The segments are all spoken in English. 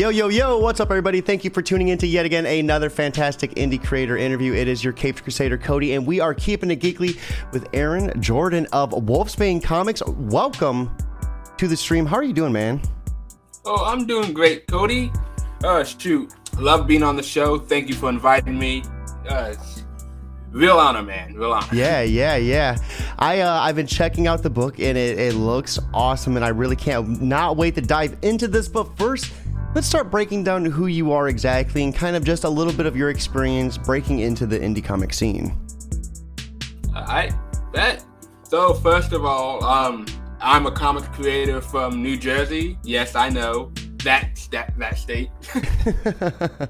Yo, yo, yo, what's up, everybody? Thank you for tuning in to yet again another fantastic indie creator interview. It is your Caped Crusader Cody, and we are keeping it geekly with Aaron Jordan of Wolfsbane Comics. Welcome to the stream. How are you doing, man? Oh, I'm doing great, Cody. Uh, shoot, love being on the show. Thank you for inviting me. Uh, real honor, man. Real honor. Yeah, yeah, yeah. I uh, I've been checking out the book, and it, it looks awesome, and I really can't not wait to dive into this. But first, let's start breaking down who you are exactly, and kind of just a little bit of your experience breaking into the indie comic scene. I bet. So first of all, um, I'm a comic creator from New Jersey. Yes, I know that that that state.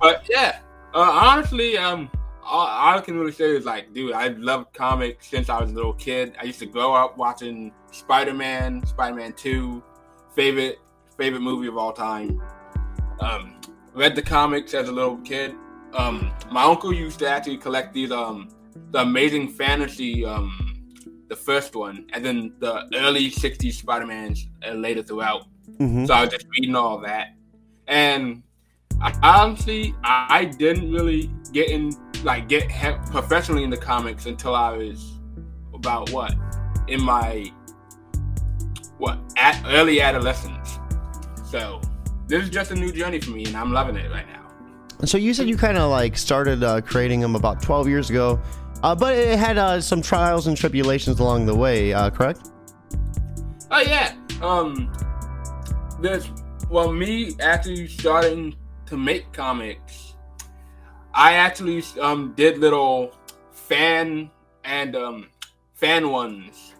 but yeah, uh, honestly, um, all, all, I can really say is like, dude, I loved comics since I was a little kid. I used to grow up watching Spider-Man, Spider-Man Two, favorite favorite movie of all time. Um, read the comics as a little kid. Um, my uncle used to actually collect these um, the Amazing Fantasy um the first one, and then the early '60s Spider-Mans uh, later throughout. Mm-hmm. So I was just reading all that, and I, honestly, I didn't really get in like get he- professionally in the comics until I was about what in my what at early adolescence. So this is just a new journey for me, and I'm loving it right now. So you said you kind of like started uh, creating them about 12 years ago. Uh, but it had uh, some trials and tribulations along the way, uh, correct? Oh yeah. Um, there's well, me actually starting to make comics. I actually um did little fan and um fan ones.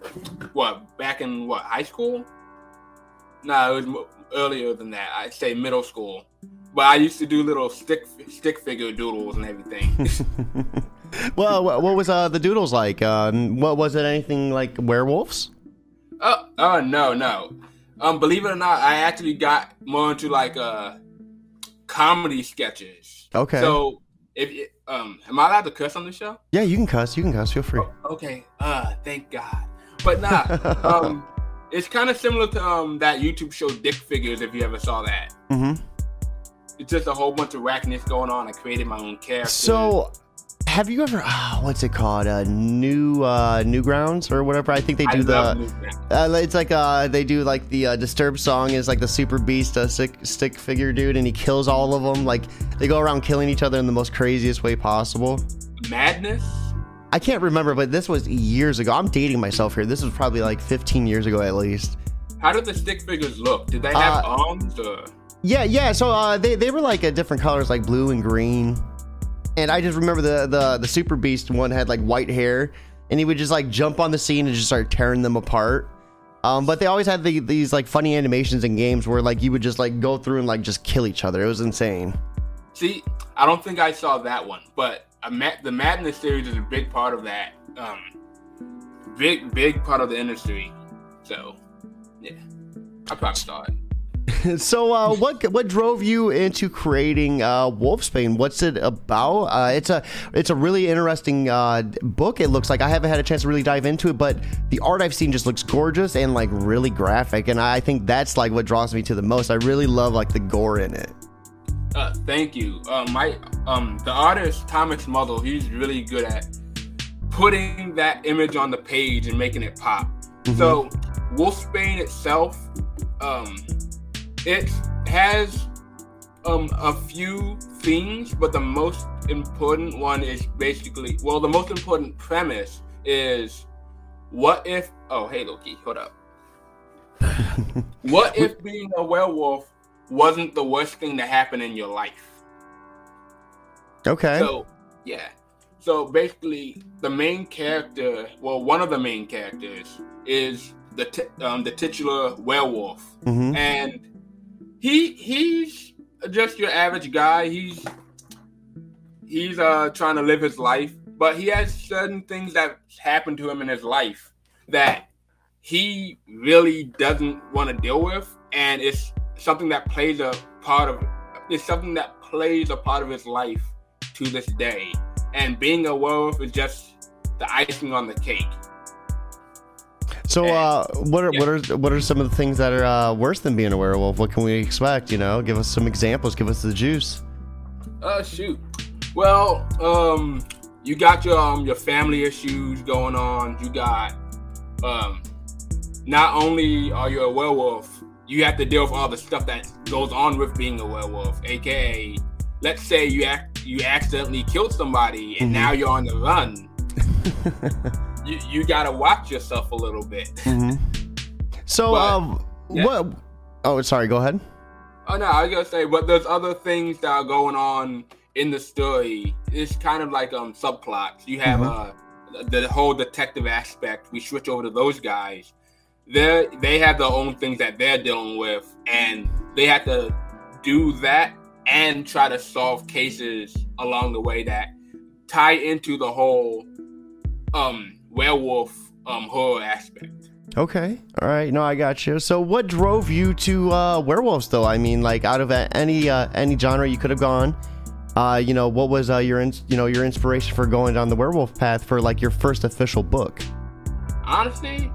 What back in what high school? No, it was earlier than that. I'd say middle school. But I used to do little stick stick figure doodles and everything. well, what was uh, the doodles like? Uh, what was it? Anything like werewolves? Oh, oh no, no. Um, believe it or not, I actually got more into like uh comedy sketches. Okay. So if um, am I allowed to cuss on the show? Yeah, you can cuss. You can cuss. Feel free. Oh, okay. Uh, thank God. But nah. um, it's kind of similar to um that YouTube show Dick Figures. If you ever saw that. Mm-hmm. It's just a whole bunch of wackiness going on. I created my own character. So have you ever? Oh, what's it called? Uh, new uh, Newgrounds or whatever. I think they do I the. Uh, it's like uh, they do like the uh, Disturbed song is like the Super Beast uh, stick, stick figure dude, and he kills all of them. Like they go around killing each other in the most craziest way possible. Madness. I can't remember, but this was years ago. I'm dating myself here. This was probably like 15 years ago at least. How did the stick figures look? Did they have uh, arms or? Yeah, yeah. So uh, they they were like different colors, like blue and green. And I just remember the the the Super Beast one had like white hair, and he would just like jump on the scene and just start tearing them apart. Um, but they always had the, these like funny animations and games where like you would just like go through and like just kill each other. It was insane. See, I don't think I saw that one, but ma- the Madness series is a big part of that. Um, big big part of the industry. So yeah, I probably saw it. so, uh, what what drove you into creating uh, Wolfsbane? What's it about? Uh, it's a it's a really interesting uh, book. It looks like I haven't had a chance to really dive into it, but the art I've seen just looks gorgeous and like really graphic, and I think that's like what draws me to the most. I really love like the gore in it. Uh, thank you. Uh, my um, the artist Thomas Muddle, he's really good at putting that image on the page and making it pop. Mm-hmm. So, Wolfsbane itself. Um, it has um a few things, but the most important one is basically well, the most important premise is what if oh hey Loki, hold up. what if being a werewolf wasn't the worst thing to happen in your life? Okay. So yeah. So basically, the main character, well, one of the main characters is the t- um, the titular werewolf, mm-hmm. and he he's just your average guy. He's he's uh trying to live his life, but he has certain things that happen to him in his life that he really doesn't want to deal with, and it's something that plays a part of it's something that plays a part of his life to this day. And being a werewolf is just the icing on the cake. So, uh, what are yeah. what are what are some of the things that are uh, worse than being a werewolf? What can we expect? You know, give us some examples. Give us the juice. Uh, shoot. Well, um, you got your um your family issues going on. You got um, not only are you a werewolf, you have to deal with all the stuff that goes on with being a werewolf, aka let's say you act you accidentally killed somebody and mm-hmm. now you're on the run. you you gotta watch yourself a little bit. Mm-hmm. So but, um yeah. what oh sorry, go ahead. Oh no, I was gonna say, but there's other things that are going on in the story. It's kind of like um subplots. You have mm-hmm. uh the whole detective aspect. We switch over to those guys they they have their own things that they're dealing with, and they have to do that and try to solve cases along the way that tie into the whole um werewolf um horror aspect. Okay. All right. No, I got you. So, what drove you to uh, werewolves, though? I mean, like, out of any uh, any genre you could have gone, uh, you know, what was uh, your in- you know your inspiration for going down the werewolf path for like your first official book? Honestly,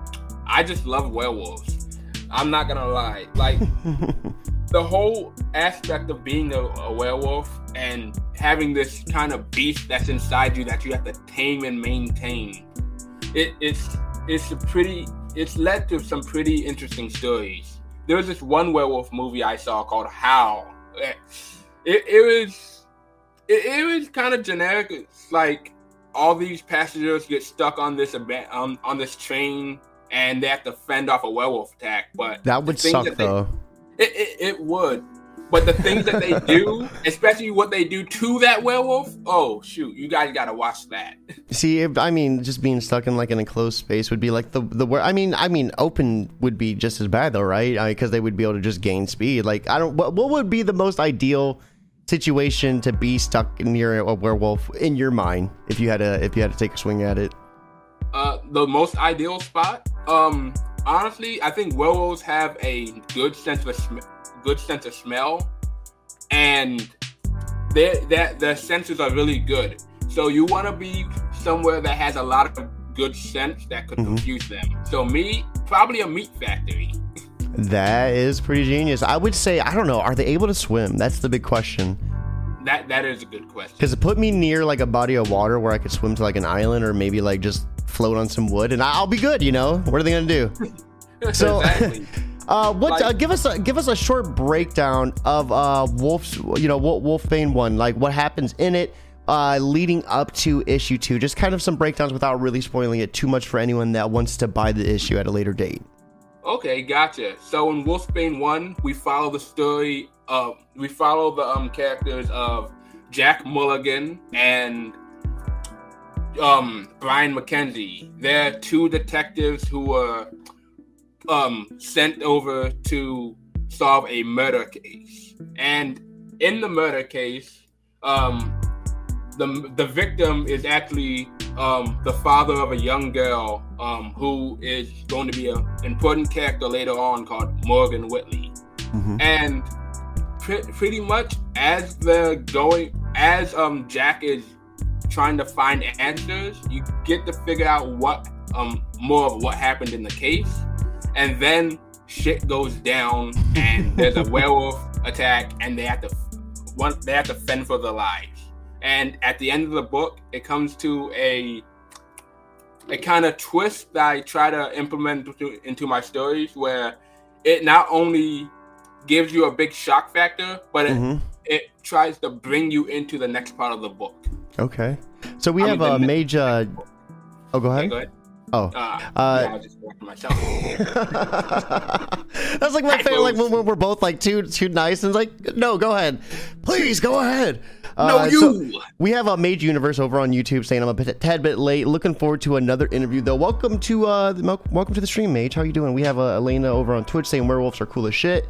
I just love werewolves. I'm not gonna lie. Like the whole aspect of being a, a, werewolf and having this kind of beast that's inside you that you have to tame and maintain. It, it's it's a pretty it's led to some pretty interesting stories. There was this one werewolf movie I saw called Howl. It, eh, it, it was it, it was kind of generic. It's like all these passengers get stuck on this event on, on this train and they have to fend off a werewolf attack. But that would suck, that they, though. It, it, it, would. But the things that they do, especially what they do to that werewolf, oh shoot, you guys gotta watch that. See, if, I mean, just being stuck in like an enclosed space would be like the the. I mean, I mean, open would be just as bad though, right? Because I mean, they would be able to just gain speed. Like, I don't. What, what would be the most ideal? situation to be stuck near a werewolf in your mind if you had to if you had to take a swing at it uh, the most ideal spot. Um, honestly, I think werewolves have a good sense of sm- good sense of smell, and that their senses are really good. So you want to be somewhere that has a lot of good sense that could mm-hmm. confuse them. So me, probably a meat factory. that is pretty genius. I would say I don't know. Are they able to swim? That's the big question. That that is a good question. Because it put me near like a body of water where I could swim to like an island or maybe like just float on some wood, and I'll be good. You know, what are they gonna do? So, uh, what? Like, uh, give us a give us a short breakdown of uh, Wolf's. You know, Wolfsbane one. Like what happens in it. Uh, leading up to issue two, just kind of some breakdowns without really spoiling it too much for anyone that wants to buy the issue at a later date. Okay, gotcha. So in Wolfsbane one, we follow the story. Of, we follow the um characters of Jack Mulligan and um, Brian McKenzie. They're two detectives who were um, sent over to solve a murder case. And in the murder case, um, the the victim is actually um, the father of a young girl um, who is going to be an important character later on called Morgan Whitley. Mm-hmm. And pre- pretty much as they're going, as um, Jack is trying to find answers, you get to figure out what um more of what happened in the case, and then shit goes down, and there's a werewolf attack, and they have to one they have to fend for their lives. And at the end of the book, it comes to a a kind of twist that I try to implement into my stories, where it not only gives you a big shock factor, but it, mm-hmm. it tries to bring you into the next part of the book. Okay. So we I have a major. Oh, go ahead. go ahead. Oh, uh, uh, yeah, just myself. That's like my favorite. Like when, we're both like too too nice and like, no, go ahead, please go ahead. Uh, no, you. So we have a Mage Universe over on YouTube saying I'm a bit, tad bit late. Looking forward to another interview though. Welcome to uh, welcome to the stream, Mage. How you doing? We have uh, Elena over on Twitch saying werewolves are cool as shit.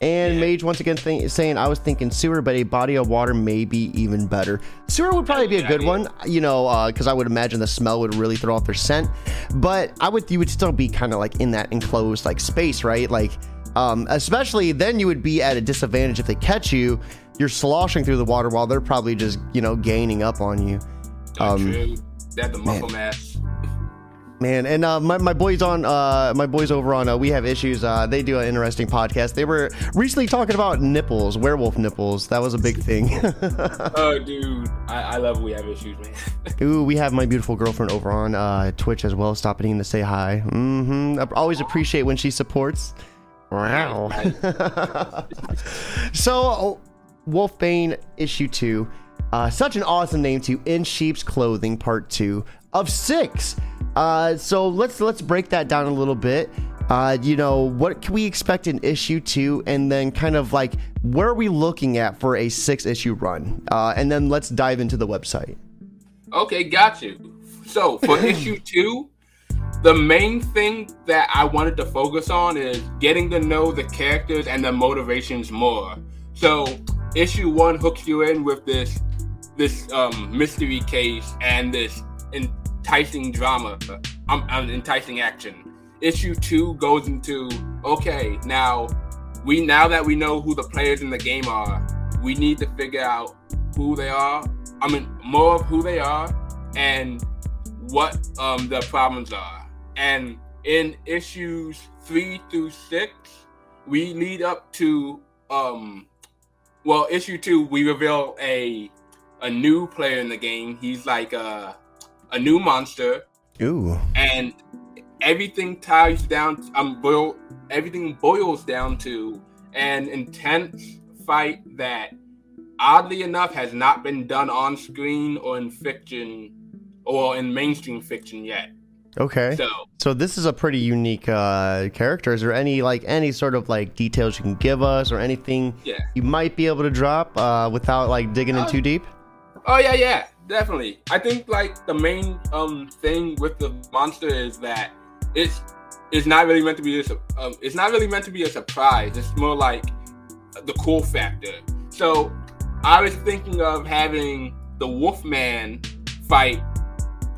And. Mage once again think, saying, I was thinking sewer, but a body of water may be even better. Sewer would probably be a good one, you know, because uh, I would imagine the smell would really throw off their scent. But I would, you would still be kind of like in that enclosed like space, right? Like, um, especially then you would be at a disadvantage if they catch you. You're sloshing through the water while they're probably just, you know, gaining up on you. Um, have the muscle mass. Man, and uh, my, my boys on uh, my boys over on uh, We Have Issues. Uh, they do an interesting podcast. They were recently talking about nipples, werewolf nipples. That was a big thing. oh, dude, I, I, love We Have Issues, man. Ooh, we have my beautiful girlfriend over on uh, Twitch as well. Stopping in to say hi. Mm-hmm. I always appreciate when she supports. Wow. so, Wolfbane issue two. Uh, such an awesome name to In Sheep's Clothing Part Two of six. Uh, so let's let's break that down a little bit. Uh, you know, what can we expect in issue two, and then kind of like where are we looking at for a six issue run? Uh, and then let's dive into the website. Okay, got you. So for issue two, the main thing that I wanted to focus on is getting to know the characters and the motivations more. So issue one hooks you in with this this um, mystery case and this enticing drama, um, um, enticing action. Issue two goes into okay, now we now that we know who the players in the game are, we need to figure out who they are. I mean, more of who they are and what um, the problems are. And in issues three through six, we lead up to um, well, issue two, we reveal a a new player in the game. He's like a a new monster. Ooh. And everything ties down. Um, boil. Everything boils down to an intense fight that, oddly enough, has not been done on screen or in fiction, or in mainstream fiction yet. Okay. So, so this is a pretty unique uh, character. Is there any like any sort of like details you can give us, or anything yeah. you might be able to drop uh, without like digging uh, in too deep? Oh yeah, yeah, definitely. I think like the main um thing with the monster is that it's it's not really meant to be a, um, it's not really meant to be a surprise. It's more like the cool factor. So I was thinking of having the Wolfman fight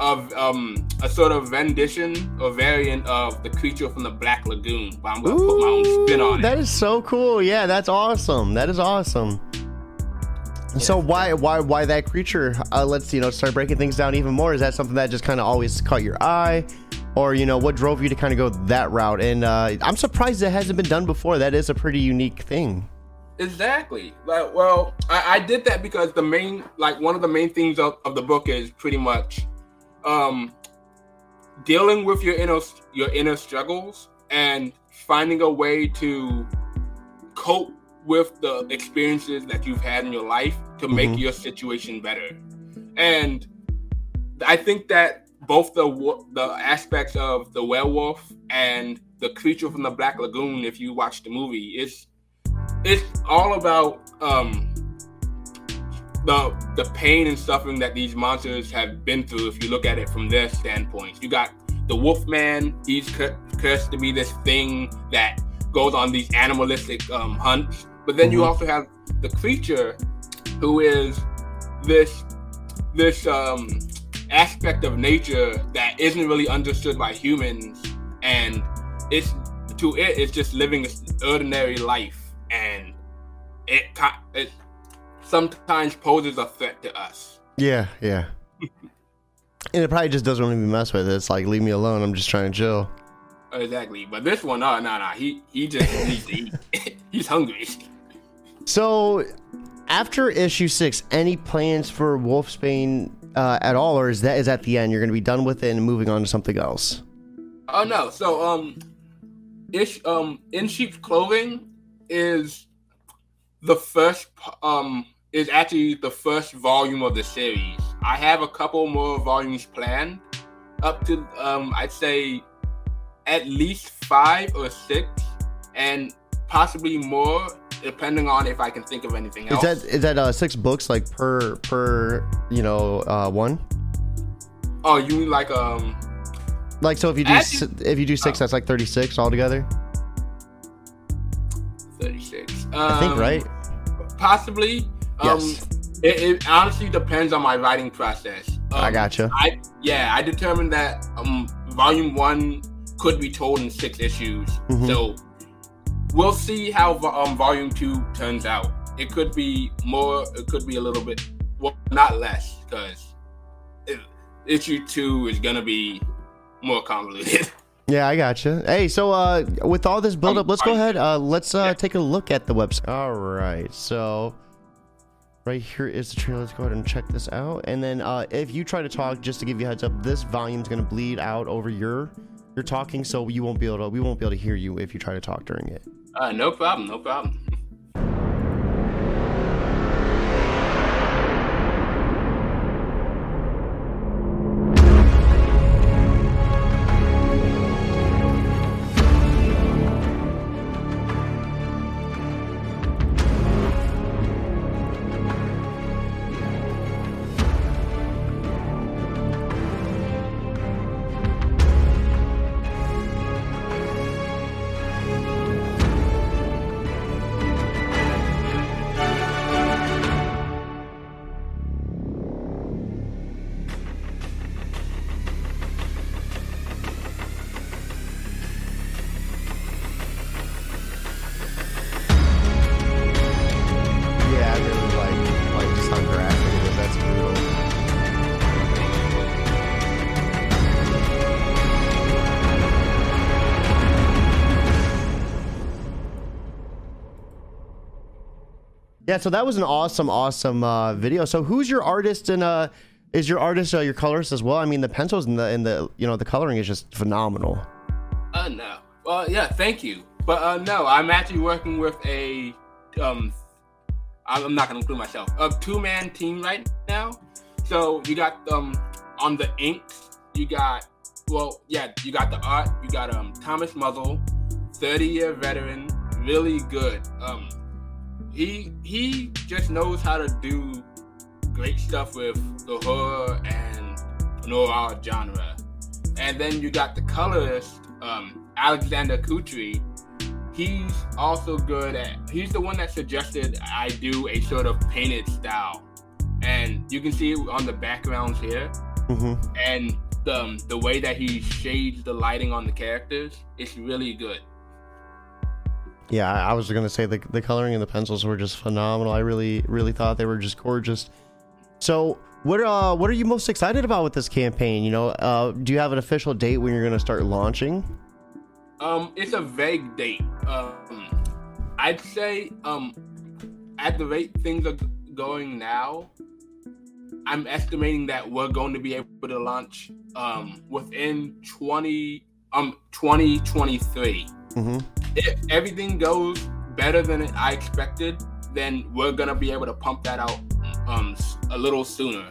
of um, a sort of rendition or variant of the creature from the Black Lagoon. But I'm gonna Ooh, put my own spin on it. That is so cool. Yeah, that's awesome. That is awesome. So why why why that creature? Uh, let's you know start breaking things down even more. Is that something that just kind of always caught your eye, or you know what drove you to kind of go that route? And uh, I'm surprised it hasn't been done before. That is a pretty unique thing. Exactly. Like, well, I, I did that because the main, like, one of the main things of, of the book is pretty much um, dealing with your inner your inner struggles and finding a way to cope with the experiences that you've had in your life to mm-hmm. make your situation better. And I think that both the the aspects of the werewolf and the creature from the Black Lagoon, if you watch the movie, is it's all about um, the the pain and suffering that these monsters have been through. If you look at it from their standpoint, you got the Wolfman. He's cursed to be this thing that goes on these animalistic um, hunts. But then mm-hmm. you also have the creature, who is this this um, aspect of nature that isn't really understood by humans, and it's to it, it's just living an ordinary life, and it it sometimes poses a threat to us. Yeah, yeah. and it probably just doesn't even mess with it. It's like, leave me alone. I'm just trying to chill. Exactly. But this one, no, no, no. He he just needs to eat. He's hungry. So, after issue six, any plans for Wolfsbane uh, at all, or is that is at the end? You're going to be done with it and moving on to something else. Oh no. So um, ish um, in sheep's clothing is the first um is actually the first volume of the series. I have a couple more volumes planned, up to um, I'd say at least five or six, and possibly more, depending on if I can think of anything else. Is that is that uh, six books like per per you know uh, one? Oh, you mean like um, like so if you do actually, if you do six, oh. that's like thirty six altogether. Thirty six. Um, I think right. Possibly. Um, yes. It, it, honestly depends on my writing process. Um, I gotcha. I yeah, I determined that um, volume one could be told in six issues. Mm-hmm. So we'll see how um, volume two turns out. It could be more. It could be a little bit, well, not less, because issue two is gonna be more convoluted. Yeah, I gotcha. Hey, so uh, with all this buildup, let's go ahead. Uh, let's uh, Yeah. take a look at the website. All right, so right here is the trailer. Let's go ahead and check this out. And then uh, if you try to talk, just to give you a heads up, this volume is going to bleed out over your your talking, so you won't be able to. We won't be able to hear you if you try to talk during it. Uh, no problem, no problem. Yeah, so that was an awesome, awesome uh, video. So, who's your artist and uh, is your artist uh, your colorist as well? I mean, the pencils and the and the you know the coloring is just phenomenal. Uh, no. Well, yeah, thank you. But uh, no, I'm actually working with a um, I'm not gonna include myself, a two man team right now. So you got um on the inks, you got well, yeah, you got the art, you got um Thomas Muzzle, 30 year veteran, really good. Um, he he just knows how to do great stuff with the horror and noir genre. And then you got the colorist, um, Alexander Kutry. He's also good at. He's the one that suggested I do a sort of painted style, and you can see it on the backgrounds here, hmm and the um, the way that he shades the lighting on the characters. It's really good. Yeah, I was gonna say the the coloring and the pencils were just phenomenal. I really, really thought they were just gorgeous. So, what uh, what are you most excited about with this campaign? You know, uh, do you have an official date when you're gonna start launching? Um, it's a vague date. Um, I'd say um, at the rate things are going now, I'm estimating that we're going to be able to launch um within 20 um 2023. Mm-hmm. If everything goes better than I expected, then we're gonna be able to pump that out um a little sooner.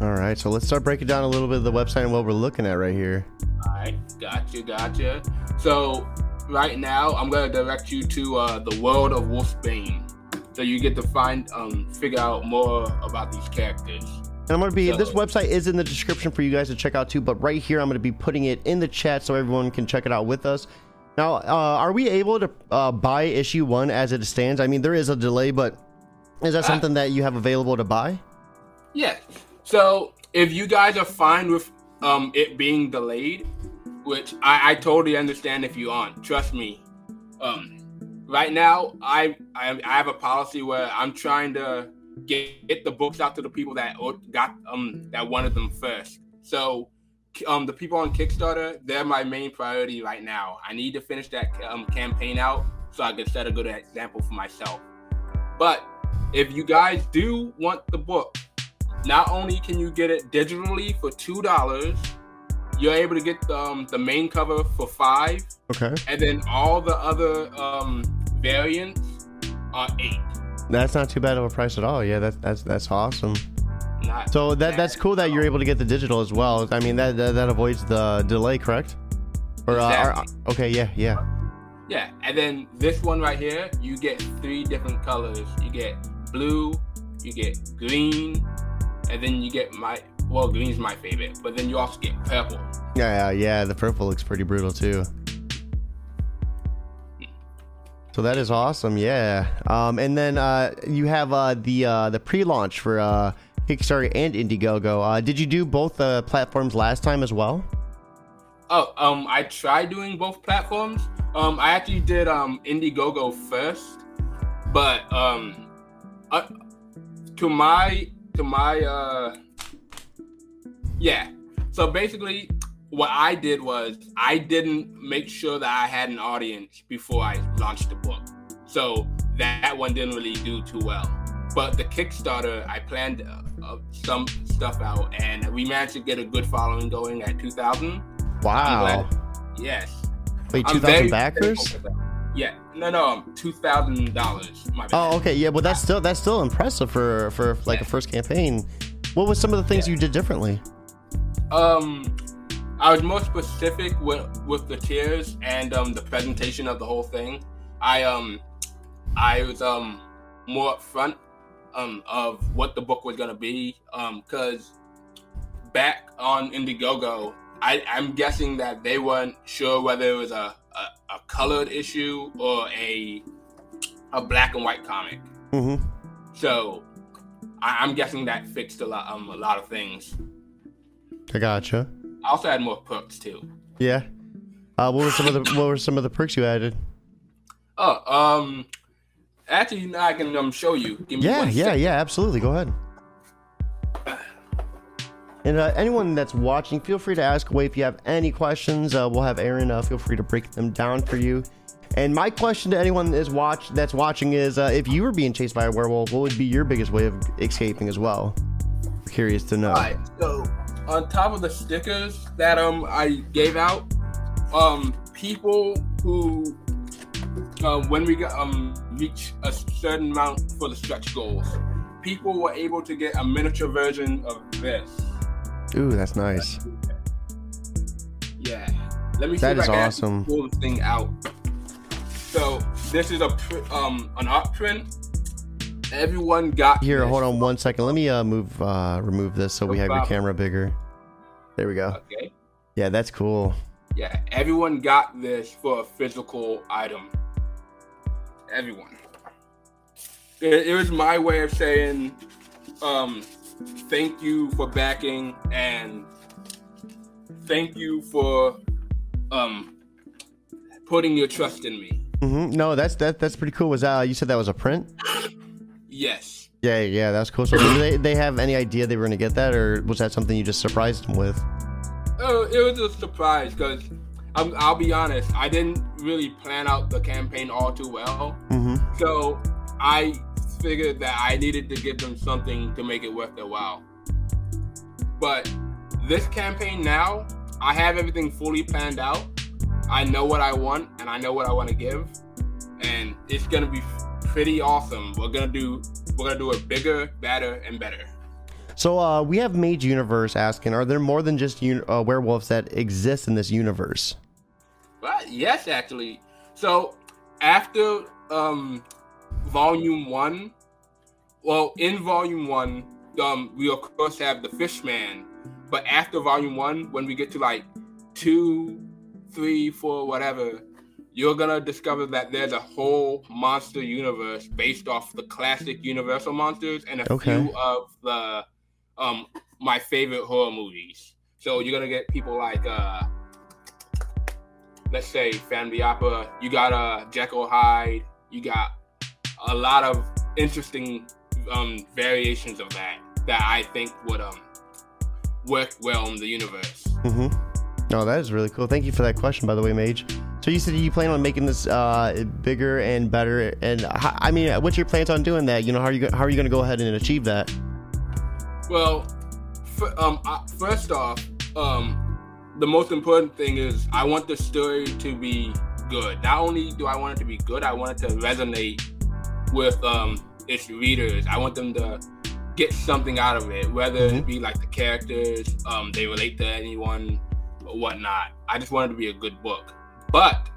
All right, so let's start breaking down a little bit of the website and what we're looking at right here. Alright, gotcha, gotcha. So right now I'm gonna direct you to uh, the world of Wolfsbane. So you get to find um figure out more about these characters. And I'm gonna be So- this website is in the description for you guys to check out too, but right here I'm gonna be putting it in the chat so everyone can check it out with us. Now, uh, are we able to uh, buy issue one as it stands? I mean, there is a delay, but is that Uh, something that you have available to buy? Yes. So if you guys are fine with um it being delayed, which I, I totally understand if you aren't, trust me. Um right now I, I I have a policy where I'm trying to get, get the books out to the people that got um that wanted them first. So um the people on Kickstarter, they're my main priority right now. I need to finish that um, campaign out so I can set a good example for myself. But if you guys do want the book, not only can you get it digitally for two dollars, you're able to get the, um, the main cover for five, Okay, and then all the other um, variants are eight. That's not too bad of a price at all. Yeah, that's that's that's awesome. Not So that that's cool that you're able to get the digital as well. I mean that that, that avoids the delay, correct? Or uh, are- okay, yeah, yeah. Yeah, and then this one right here, you get three different colors. You get blue, you get green, and then you get my well, green's my favorite, but then you also get purple. Yeah, yeah, yeah. The purple looks pretty brutal too. So that is awesome, yeah. Um, and then uh, you have uh, the uh, the pre-launch for uh, Kickstarter and Indiegogo. Uh, did you do both uh, platforms last time as well? Oh, um, I tried doing both platforms. Um, I actually did um Indiegogo first, but um, to my to my uh Yeah. So basically, what I did was I didn't make sure that I had an audience before I launched the book. So that one didn't really do too well. But the Kickstarter, I planned uh, uh, some stuff out, and we managed to get a good following going at 2,000. Wow. Yes. Wait, 2,000 backers? thankful for that. Yeah. No, no, um, two thousand dollars. Oh, okay. Yeah, well, that's still that's still impressive for for like a first campaign. What was some of the things Yeah. you did differently? Um, I was more specific with with the tiers and um the presentation of the whole thing. I um I was um more upfront um of what the book was gonna be um because back on Indiegogo, I I'm guessing that they weren't sure whether it was a a, a colored issue or a a black and white comic. hmm So I, I'm guessing that fixed a lot um a lot of things. I gotcha. I also had more perks too. Yeah. Uh, what were some of the what were some of the perks you added? Oh, um, actually, now I can um show you. Give me Yeah, yeah, second. yeah. Absolutely. Go ahead. And uh, anyone that's watching, feel free to ask away if you have any questions. Uh, we'll have Aaron. Uh, feel free to break them down for you. And my question to anyone that is watch that's watching is, uh, if you were being chased by a werewolf, what would be your biggest way of escaping as well? Curious to know. All right. So on top of the stickers that um I gave out, um, people who um when we got um reach a certain amount for the stretch goals, people were able to get a miniature version of this. Ooh, that's nice. Yeah. Let me see That if is I can awesome. pull the thing out. So this is a pr- um an art print. Everyone got Here, this. hold on one second. Let me uh, move, uh, remove this so No we have your camera bigger. There we go. Okay. Yeah, that's cool. Yeah, everyone got this for a physical item. Everyone. It, it was my way of saying, um, thank you for backing and thank you for um putting your trust in me. hmm No, that's that that's pretty cool. Was uh, you said that was a print? Yes. Yeah, yeah, that's cool. So did they they have any idea they were gonna get that, or was that something you just surprised them with? Oh, it was a surprise because I'll be honest, I didn't really plan out the campaign all too well. hmm So I figured that I needed to give them something to make it worth their while. But this campaign now, I have everything fully planned out. I know what I want and I know what I want to give, and it's gonna be pretty awesome. We're gonna do we're gonna do it bigger, better, and better. So uh, we have Mage Universe asking, are there more than just un- uh, werewolves that exist in this universe? Well, yes, actually. So after um volume one, well, in volume one, um, we of course have the Fishman. But after volume one, when we get to like two, three, four, whatever, you're gonna discover that there's a whole monster universe based off the classic Universal monsters and a Okay. few of the um my favorite horror movies. So you're gonna get people like uh let's say Opera, you got uh Jekyll Hyde, you got a lot of interesting um variations of that that I think would um work well in the universe. hmm No, that is really cool. Thank you for that question, by the way, Mage. So you said you plan on making this uh, bigger and better, and I mean, what's your plans on doing that? You know, how are you how are you going to go ahead and achieve that? Well, f- um, first off, um, the most important thing is I want the story to be good. Not only do I want it to be good, I want it to resonate with um, its readers. I want them to get something out of it, whether it be like the characters, um, they relate to anyone whatnot. I just want it to be a good book. But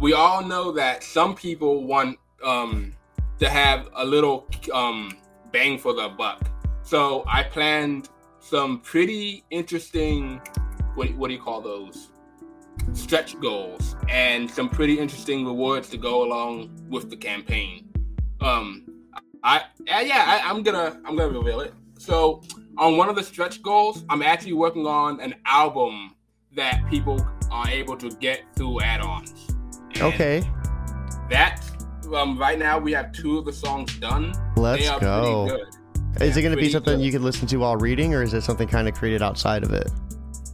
we all know that some people want um, to have a little um, bang for the buck. So I planned some pretty interesting, what, what do you call those? Stretch goals and some pretty interesting rewards to go along with the campaign. Um, I yeah, I, I'm gonna I'm gonna reveal it. So on one of the stretch goals, I'm actually working on an album that people are able to get through add-ons. And Okay, That um, right now we have two of the songs done. let's they are go. pretty good. Is it going to be something good. you can listen to while reading, or is it something kind of created outside of it?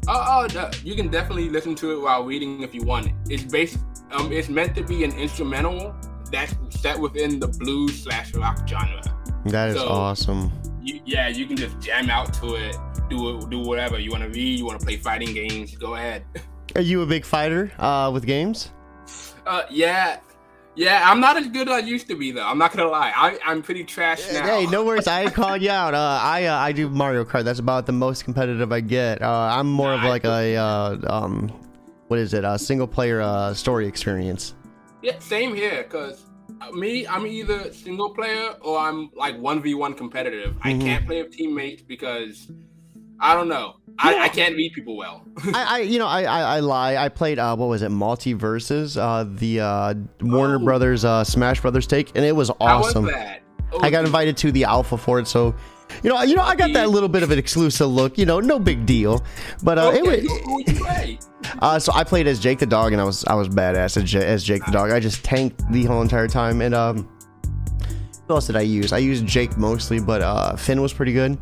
Oh, oh you can definitely listen to it while reading if you want. It's based, um, it's meant to be an instrumental that's set within the blues slash rock genre. That is So- awesome. You, yeah, you can just jam out to it, do do whatever you want to read. You want to play fighting games, go ahead. Are you a big fighter uh, with games? Uh, yeah, yeah. I'm not as good as I used to be though. I'm not gonna lie. I, I'm pretty trash now. Hey, no worries. I called you out. Uh, I uh, I do Mario Kart. That's about the most competitive I get. Uh, I'm more of Nah, I like a uh, um, what is it? A single player uh, story experience. Yeah, same here. Cause me, I'm either single player or I'm like one v one competitive. I Mhm. can't play with teammates because I don't know. I, I can't read people well. I, I you know I, I I lie. I played uh, what was it? MultiVersus, uh, the uh, Warner Oh. Brothers uh, Smash Brothers take, and it was was awesome. that? Oh, I got invited to the alpha for it, so you know, you know, I got that little bit of an exclusive look. You know, no big deal. But uh, Okay, it was. who you play? Uh, so I played as Jake the dog, and I was I was badass as, J- as Jake the dog. I just tanked the whole entire time. And um, who else did I use? I used Jake mostly, but uh, Finn was pretty good.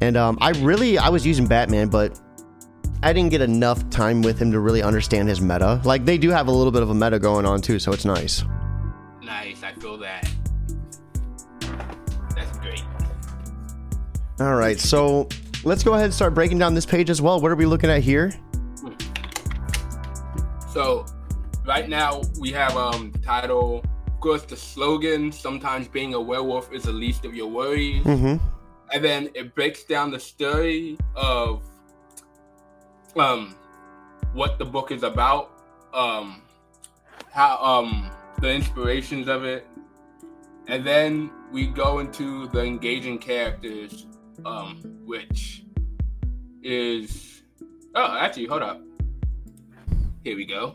And um, I really I was using Batman, but I didn't get enough time with him to really understand his meta. Like they do have a little bit of a meta going on too, so it's nice. Nice, I feel that. That's great. All right, so let's go ahead and start breaking down this page as well. What are we looking at here? So, right now we have um the title. Of course, the slogan. Sometimes being a werewolf is the least of your worries. Mm-hmm. And then it breaks down the story of um what the book is about um how um the inspirations of it. And then we go into the engaging characters um which is oh actually hold up. Here we go.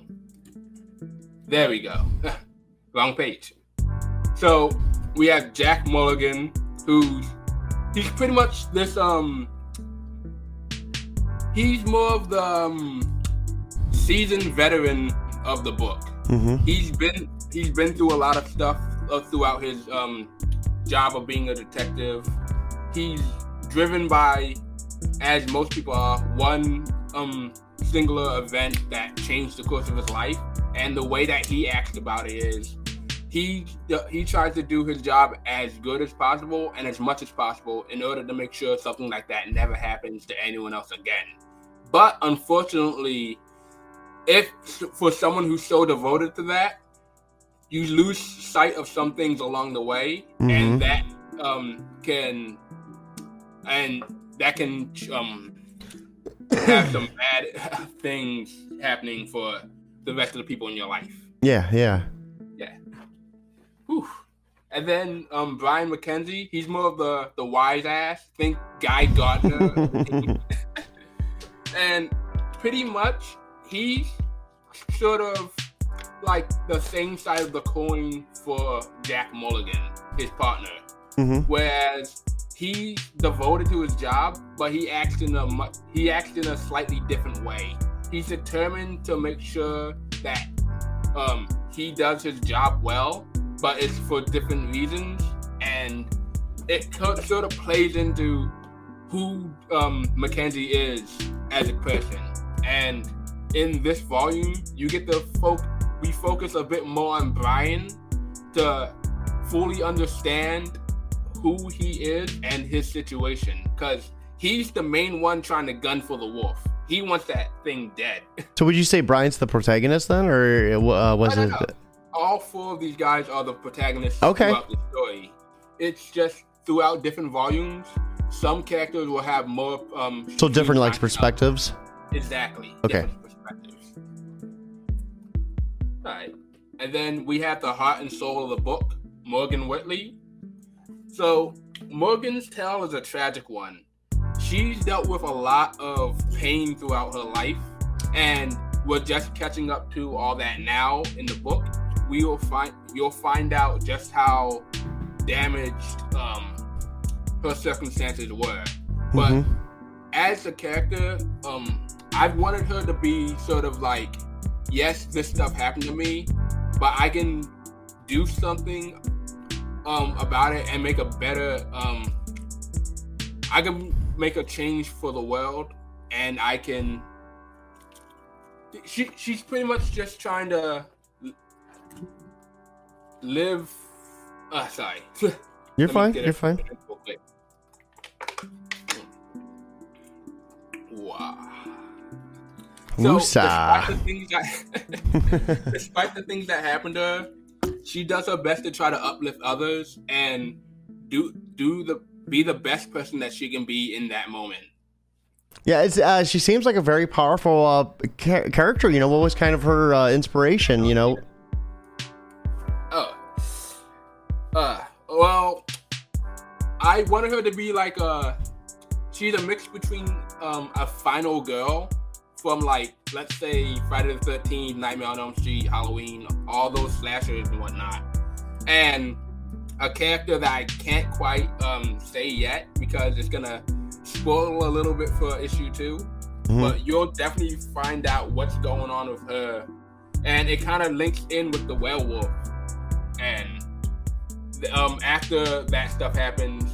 There we go. Wrong page. So we have jack mulligan who's he's pretty much this um he's more of the um, seasoned veteran of the book Mm-hmm. he's been he's been through a lot of stuff uh, throughout his um job of being a detective he's driven by as most people are one um singular event that changed the course of his life and the way that he acts about it is he he tries to do his job as good as possible and as much as possible in order to make sure something like that never happens to anyone else again. But unfortunately, if for someone who's so devoted to that, you lose sight of some things along the way, Mhm. and that um, can and that can um, have some bad things happening for the rest of the people in your life. Yeah, yeah. Whew. And then um, Brian McKenzie, he's more of the the wise ass. Think Guy Gardner, and pretty much he's sort of like the same side of the coin for Jack Mulligan, his partner. Mm-hmm. Whereas he's devoted to his job, but he acts in a mu- he acts in a slightly different way. He's determined to make sure that um, he does his job well, but it's for different reasons, and it sort of plays into who um, McKenzie is as a person. And in this volume, you get the folk. we focus a bit more on Brian to fully understand who he is and his situation, because he's the main one trying to gun for the wolf. He wants that thing dead. So would you say Brian's the protagonist then, or uh, was No, it? no, no. All four of these guys are the protagonists Okay. throughout the story. It's just throughout different volumes, some characters will have more um So different like perspectives. Exactly. Okay. perspectives. Alright. And then we have the heart and soul of the book, Morgan Whitley. So Morgan's tale is a tragic one. She's dealt with a lot of pain throughout her life, and we're just catching up to all that now in the book. We will find you'll find out just how damaged um, her circumstances were. But Mhm. as a character, um, I've wanted her to be sort of like, yes, this stuff happened to me, but I can do something um, about it and make a better um, I can make a change for the world, and I can. She she's pretty much just trying to live. Uh, sorry. You're fine. You're fine. Wow. Musa. despite, the things that, despite the things that happened to her, she does her best to try to uplift others and do do the be the best person that she can be in that moment. Yeah, it's, uh, she seems like a very powerful uh, ca- character. You know, what was kind of her uh, inspiration? You know. I wanted her to be like a. She's a mix between um, a final girl from like let's say Friday the Thirteenth, Nightmare on Elm Street, Halloween, all those slashers and whatnot, and a character that I can't quite um, say yet because it's gonna spoil a little bit for issue 2 Mhm. But you'll definitely find out what's going on with her, and it kind of links in with the werewolf. And um, after that stuff happens,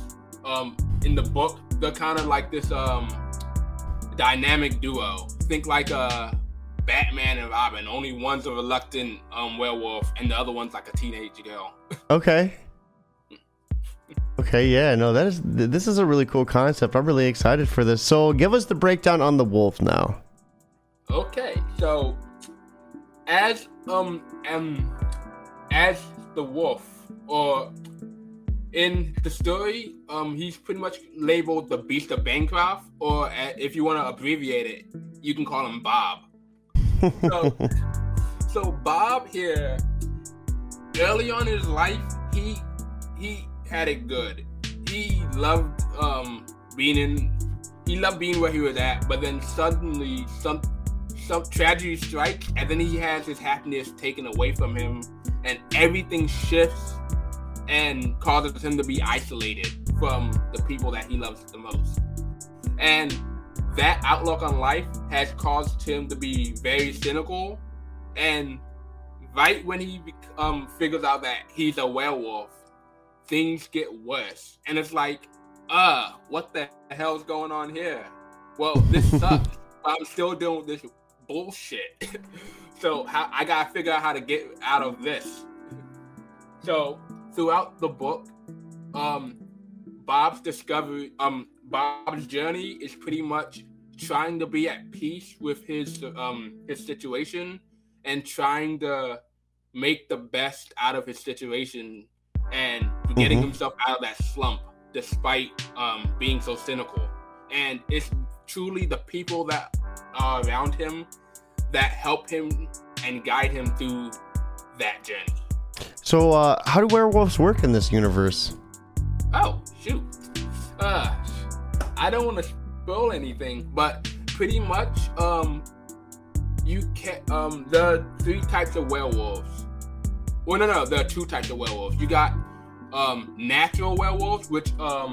um, in the book, they're kind of like this um, dynamic duo. Think like a Batman and Robin. Only one's a reluctant um, werewolf, and the other one's like a teenage girl. Okay. Okay, yeah, no, that is this is a really cool concept. I'm really excited for this. So, give us the breakdown on the wolf now. Okay, so as um um as the wolf, or in the story, um he's pretty much labeled the Beast of Bancroft, or uh, if you want to abbreviate it, you can call him Bob. So, so Bob here, early on in his life, he he had it good. He loved um being in he loved being where he was at, but then suddenly some some tragedy strikes and then he has his happiness taken away from him and everything shifts and causes him to be isolated from the people that he loves the most. And that outlook on life has caused him to be very cynical. And right when he um figures out that he's a werewolf things get worse. And it's like uh what the hell's going on here? Well this sucks i'm still doing this bullshit. So how, i gotta figure out how to get out of this. So throughout the book um bob's discovery um bob's journey is pretty much trying to be at peace with his um his situation and trying to make the best out of his situation and getting Mhm. himself out of that slump despite um, being so cynical. And it's truly the people that are around him that help him and guide him through that journey. So, uh, how do werewolves work in this universe? Oh, shoot. Uh, I don't want to spoil anything, but pretty much, um, you can um the three types of werewolves. Well, no, no, there are two types of werewolves. You got um natural werewolves, which um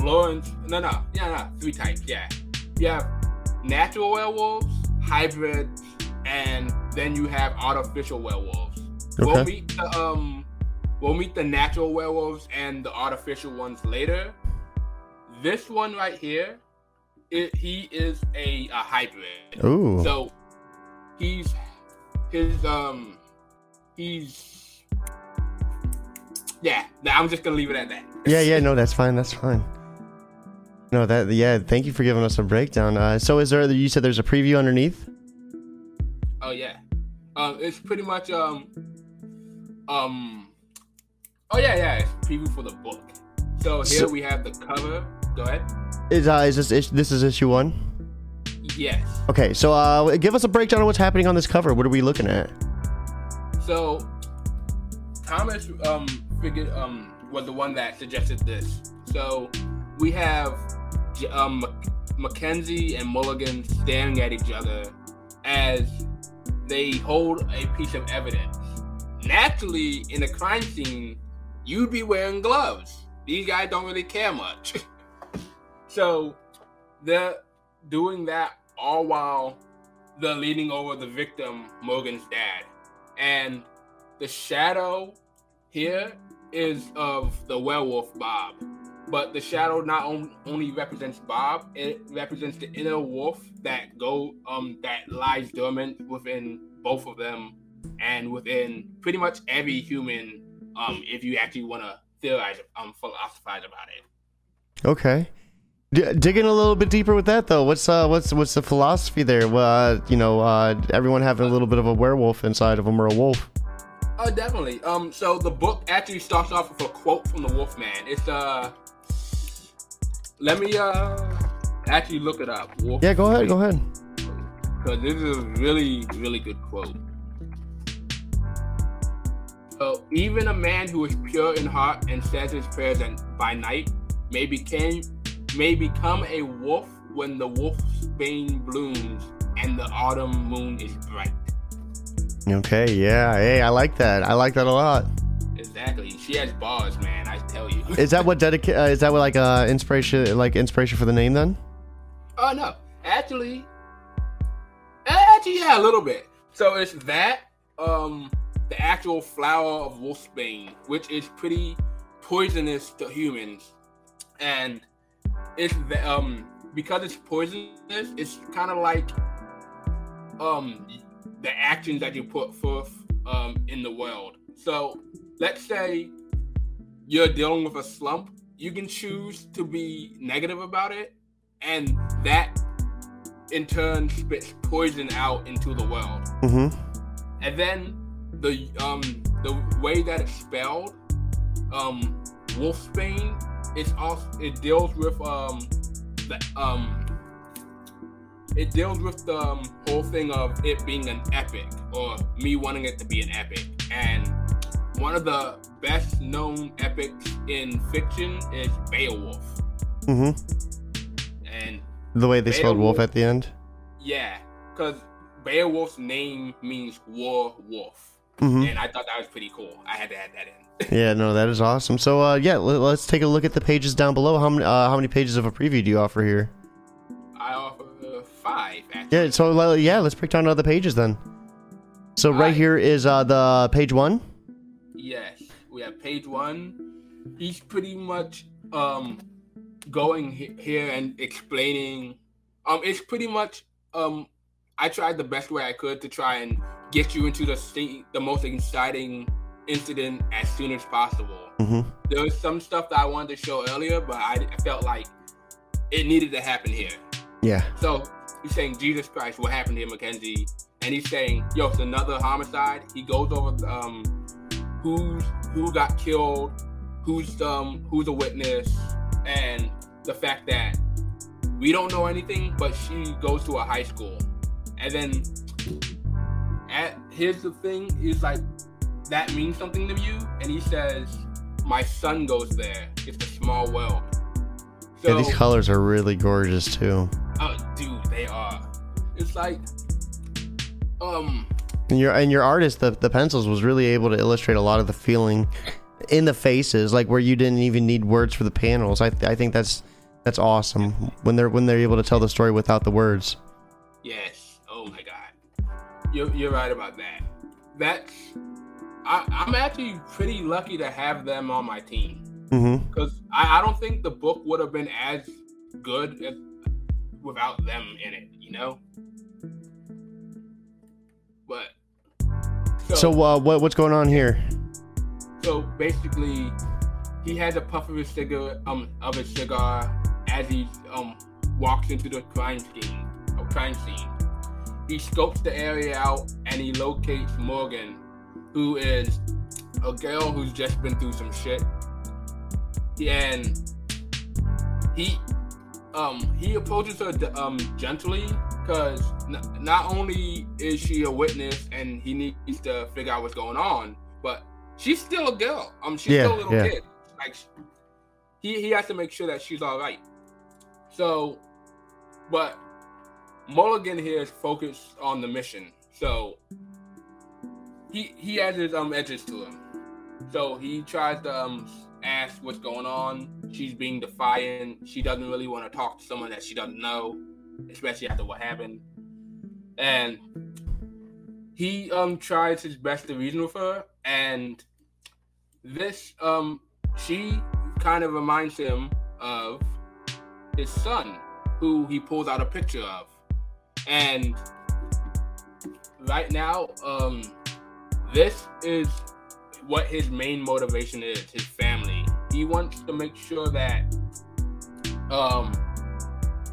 Lawrence. No, no, yeah, no, three types. Yeah, you have natural werewolves, hybrids, and then you have artificial werewolves. We'll meet the um, we'll meet the natural werewolves and the artificial ones later. This one right here, it, he is a, a hybrid. Ooh. So he's his um he's yeah. I'm just gonna leave it at that. Yeah, yeah, no, that's fine. That's fine. No, that yeah. Thank you for giving us a breakdown. Uh, so, is there? You said there's a preview underneath. Oh yeah. Um, it's pretty much um um. Oh yeah, yeah. It's preview for the book. So here So- we have the cover. Go ahead. Is uh, is this this is issue one? Yes. Okay, so uh, give us a breakdown of what's happening on this cover. What are we looking at? So Thomas um figured um was the one that suggested this. So we have um McKenzie and Mulligan staring at each other as they hold a piece of evidence. Naturally, in a crime scene, you'd be wearing gloves. These guys don't really care much. so they're doing that all while they're leaning over the victim, Morgan's dad. And the shadow here is of the werewolf Bob. but the shadow not on, only represents Bob, it represents the inner wolf that go um that lies dormant within both of them and within pretty much every human um if you actually want to theorize um philosophize about it. Okay. D- digging a little bit deeper with that though, what's uh what's what's the philosophy there? Uh, you know, uh, everyone having a little bit of a werewolf inside of them or a wolf. Oh, definitely. Um, so the book actually starts off with a quote from the Wolfman. It's uh, let me uh actually look it up. Wolf yeah, go ahead, go ahead. Because this is a really, really good quote. So even a man who is pure in heart and says his prayers and by night may become may become a wolf when the wolf's bane blooms and the autumn moon is bright. Okay, yeah. Hey, I like that. I like that a lot. Exactly. She has bars, man. I tell you. is that what dedicate? Uh, is that what like uh inspiration like inspiration for the name then? Oh no, actually, actually yeah, a little bit. So it's that um the actual flower of wolfsbane, which is pretty poisonous to humans, and it's the, um because it's poisonous, it's kind of like um the actions that you put forth um, in the world. So let's say you're dealing with a slump, you can choose to be negative about it, and that in turn spits poison out into the world. Mm-hmm. And then the um the way that it's spelled, um, wolfsbane, it's also it deals with um the um it deals with the um, whole thing of it being an epic or me wanting it to be an epic. And one of the best known epics in fiction is Beowulf. Mm-hmm. And the way they Beowulf, spelled wolf at the end. Yeah, because Beowulf's name means war wolf. Mm-hmm. And I thought that was pretty cool. I had to add that in. yeah, no, that is awesome. So, uh, yeah, let, us take a look at the pages down below. How many, uh, how many pages of a preview do you offer here? I offer five. Actually. Yeah. So yeah, let's break down other pages then. So right, right here is uh, the page one. Yes, we have page one. He's pretty much um going here and explaining. Um, it's pretty much um. I tried the best way I could to try and get you into the state, the most exciting incident as soon as possible. Mm-hmm. There was some stuff that I wanted to show earlier, but I felt like it needed to happen here. Yeah. So he's saying, Jesus Christ, what happened here, McKenzie? And he's saying, yo, it's another homicide. He goes over um who's who got killed, who's um who's a witness, and the fact that we don't know anything, but she goes to a high school. And then at here's the thing, he's like, that means something to you? And he says, My son goes there. It's a small world. So, yeah, these colors are really gorgeous too. Oh, dude, they are. It's like, um. And your and your artist, the the pencils, was really able to illustrate a lot of the feeling in the faces, like where you didn't even need words for the panels. I I think that's that's awesome when they're when they're able to tell the story without the words. Yes. You're you're right about that. That's I, I'm actually pretty lucky to have them on my team because mm-hmm. I, I don't think the book would have been as good as without them in it, you know. But so, so uh, what what's going on here? So basically, he has a puff of his cigar um of his cigar as he um walks into the crime scene, a crime scene. He scopes the area out and he locates Morgan, who is a girl who's just been through some shit. And he um he approaches her um gently because n- not only is she a witness and he needs to figure out what's going on, but she's still a girl. Um, she's yeah, still a little yeah. kid. Like he he has to make sure that she's all right. So, but Mulligan here is focused on the mission. So he he has his um edges to him. So he tries to um ask what's going on. She's being defiant. She doesn't really want to talk to someone that she doesn't know, especially after what happened. And he um tries his best to reason with her, and this um she kind of reminds him of his son, who he pulls out a picture of. And right now, um, this is what his main motivation is his family. He wants to make sure that um,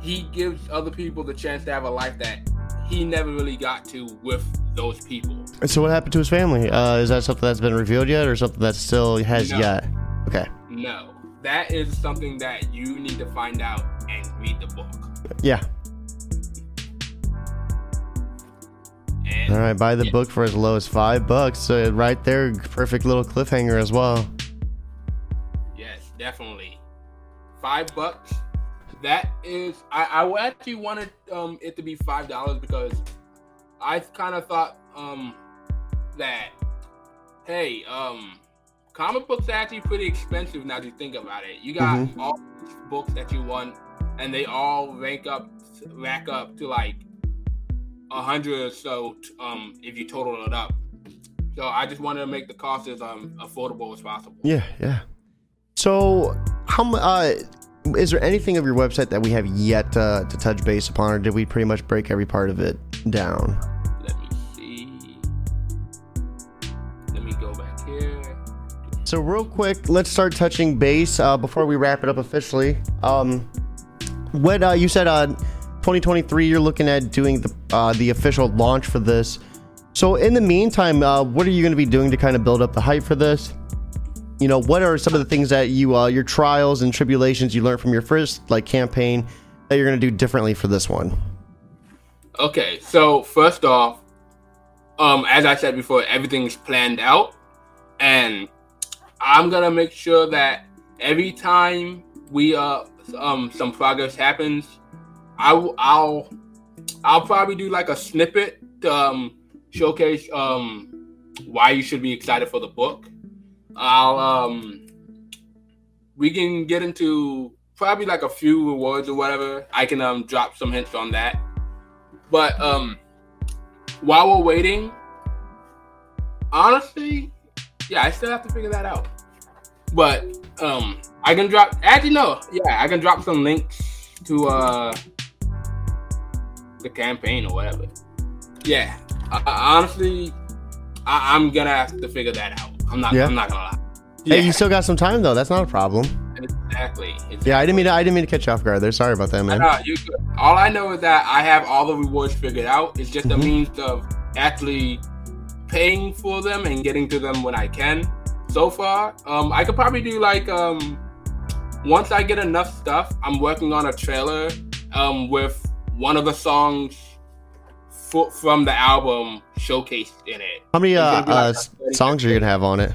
he gives other people the chance to have a life that he never really got to with those people. And so what happened to his family? Uh, is that something that's been revealed yet, or something that still has No. yet? Okay. No, that is something that you need to find out and read the book. Yeah. All right. Buy the book for as low as five bucks. So right there, perfect little cliffhanger as well. Yes, definitely. Five bucks. That is, I, I actually wanted um, it to be five dollars because I kind of thought um, that, hey, um, comic books are actually pretty expensive now that you think about it. You got Mhm. all books that you want, and they all rank up, rack up to like a hundred or so um, if you total it up. So I just wanted to make the cost as um, affordable as possible. Yeah. Yeah. So how uh is there anything of your website that we have yet uh, to touch base upon, or did we pretty much break every part of it down? Let me see. Let me go back here. So real quick, let's start touching base uh, before we wrap it up officially. Um, what uh, you said, uh, 2023, you're looking at doing the uh, the official launch for this. So in the meantime, uh, what are you going to be doing to kind of build up the hype for this? You know, what are some of the things that you uh, your trials and tribulations you learned from your first like campaign that you're going to do differently for this one? Okay, so first off, um, as I said before, everything's planned out, and I'm gonna make sure that every time we uh um some progress happens, I I'll I'll probably do like a snippet to um showcase um why you should be excited for the book. I'll um we can get into probably like a few rewards or whatever. I can um drop some hints on that. But um while we're waiting, honestly, yeah, I still have to figure that out. But um I can drop actually no, yeah, I can drop some links to uh the campaign or whatever. Yeah. I, I- honestly, I, I'm gonna have to figure that out. I'm not Yeah. I'm not gonna lie. Hey, you still got some time though. That's not a problem. exactly. exactly. Yeah, I didn't mean to, I didn't mean to catch you off guard there. Sorry about that, man. Nah, you. All I know is that I have all the rewards figured out. It's just a Mhm. means of actually paying for them and getting to them when I can. So far, um, I could probably do like um, once I get enough stuff. I'm working on a trailer um, with one of the songs fo- from the album showcased in it. How many uh, uh, like 30 songs are you gonna have on it?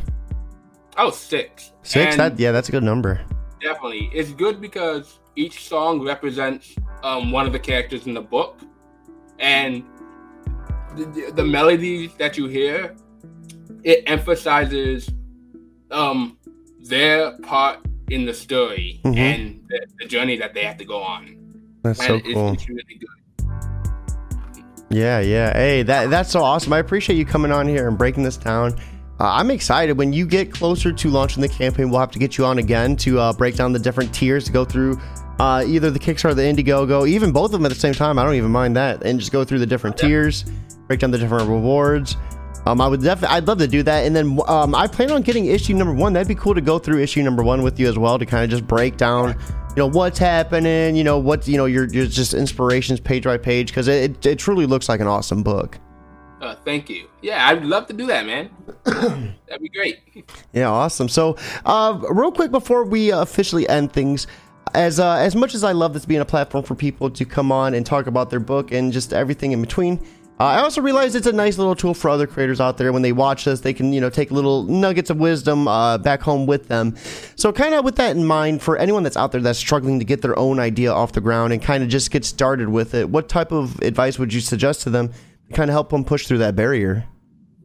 Oh, six. Six? And- That yeah, that's a good number. Definitely. It's good because each song represents um, one of the characters in the book. And the, the, the melodies that you hear, it emphasizes um, their part in the story Mhm. and the, the journey that they have to go on. That's so cool. it's really. Yeah, yeah. Hey, that that's so awesome. I appreciate you coming on here and breaking this down. Uh, I'm excited. When you get closer to launching the campaign, we'll have to get you on again to uh, break down the different tiers to go through uh, either the Kickstarter, or the Indiegogo, even both of them at the same time. I don't even mind that, and just go through the different tiers, break down the different rewards. Um, I would definitely, I'd love to do that. And then um, I plan on getting issue number one. That'd be cool to go through issue number one with you as well to kind of just break down, you know, what's happening, you know, what, you know, your, your just inspirations page by page because it, it truly looks like an awesome book. Uh, thank you. Yeah, I'd love to do that, man. That'd be great. Yeah, awesome. So, uh, real quick before we uh, officially end things, as uh, as much as I love this being a platform for people to come on and talk about their book and just everything in between, uh, I also realize it's a nice little tool for other creators out there. When they watch this, they can you know take little nuggets of wisdom uh, back home with them. So, kind of with that in mind, for anyone that's out there that's struggling to get their own idea off the ground and kind of just get started with it, what type of advice would you suggest to them to kind of help them push through that barrier?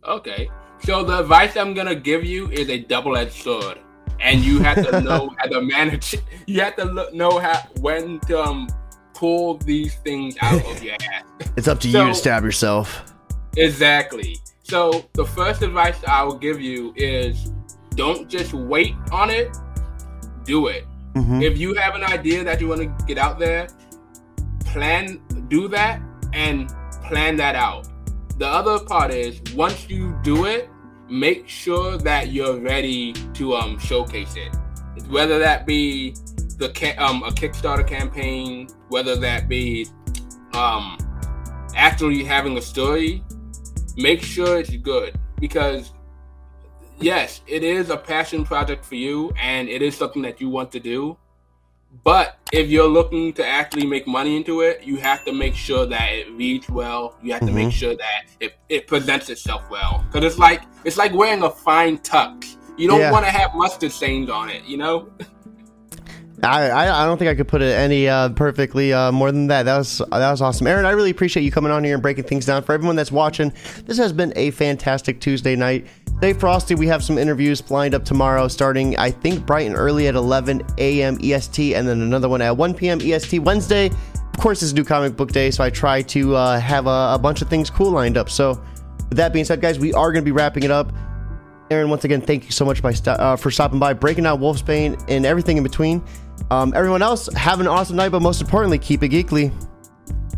Okay. So the advice I'm gonna give you is a double-edged sword, and you have to know how to manage. it. You have to know how when to um, pull these things out of your ass. It's up to So- you to stab yourself. Exactly. So the first advice I will give you is don't just wait on it. do it. Mhm. If you have an idea that you want to get out there, plan, do that, and plan that out. The other part is once you do it, make sure that you're ready to um, showcase it. Whether that be the um, a Kickstarter campaign, whether that be um, actually having a story, make sure it's good because yes, it is a passion project for you and it is something that you want to do. But if you're looking to actually make money into it, you have to make sure that it reads well. You have to make Mhm. sure that it, it presents itself well. Because it's like it's like wearing a fine tux. You don't Yeah. want to have mustard stains on it, you know? I, I don't think I could put it any uh, perfectly uh, more than that. That was that was awesome, Aaron. I really appreciate you coming on here and breaking things down for everyone that's watching. This has been a fantastic Tuesday night. Stay frosty. We have some interviews lined up tomorrow, starting I think bright and early at 11 a.m. EST, and then another one at 1 p.m. EST Wednesday. Of course, it's New Comic Book Day, so I try to uh, have a, a bunch of things cool lined up. So, with that being said, guys, we are going to be wrapping it up. Aaron, once again, thank you so much by st- uh, for stopping by, breaking out Wolfsbane and everything in between. Um, everyone else, have an awesome night, but most importantly, keep it geekly.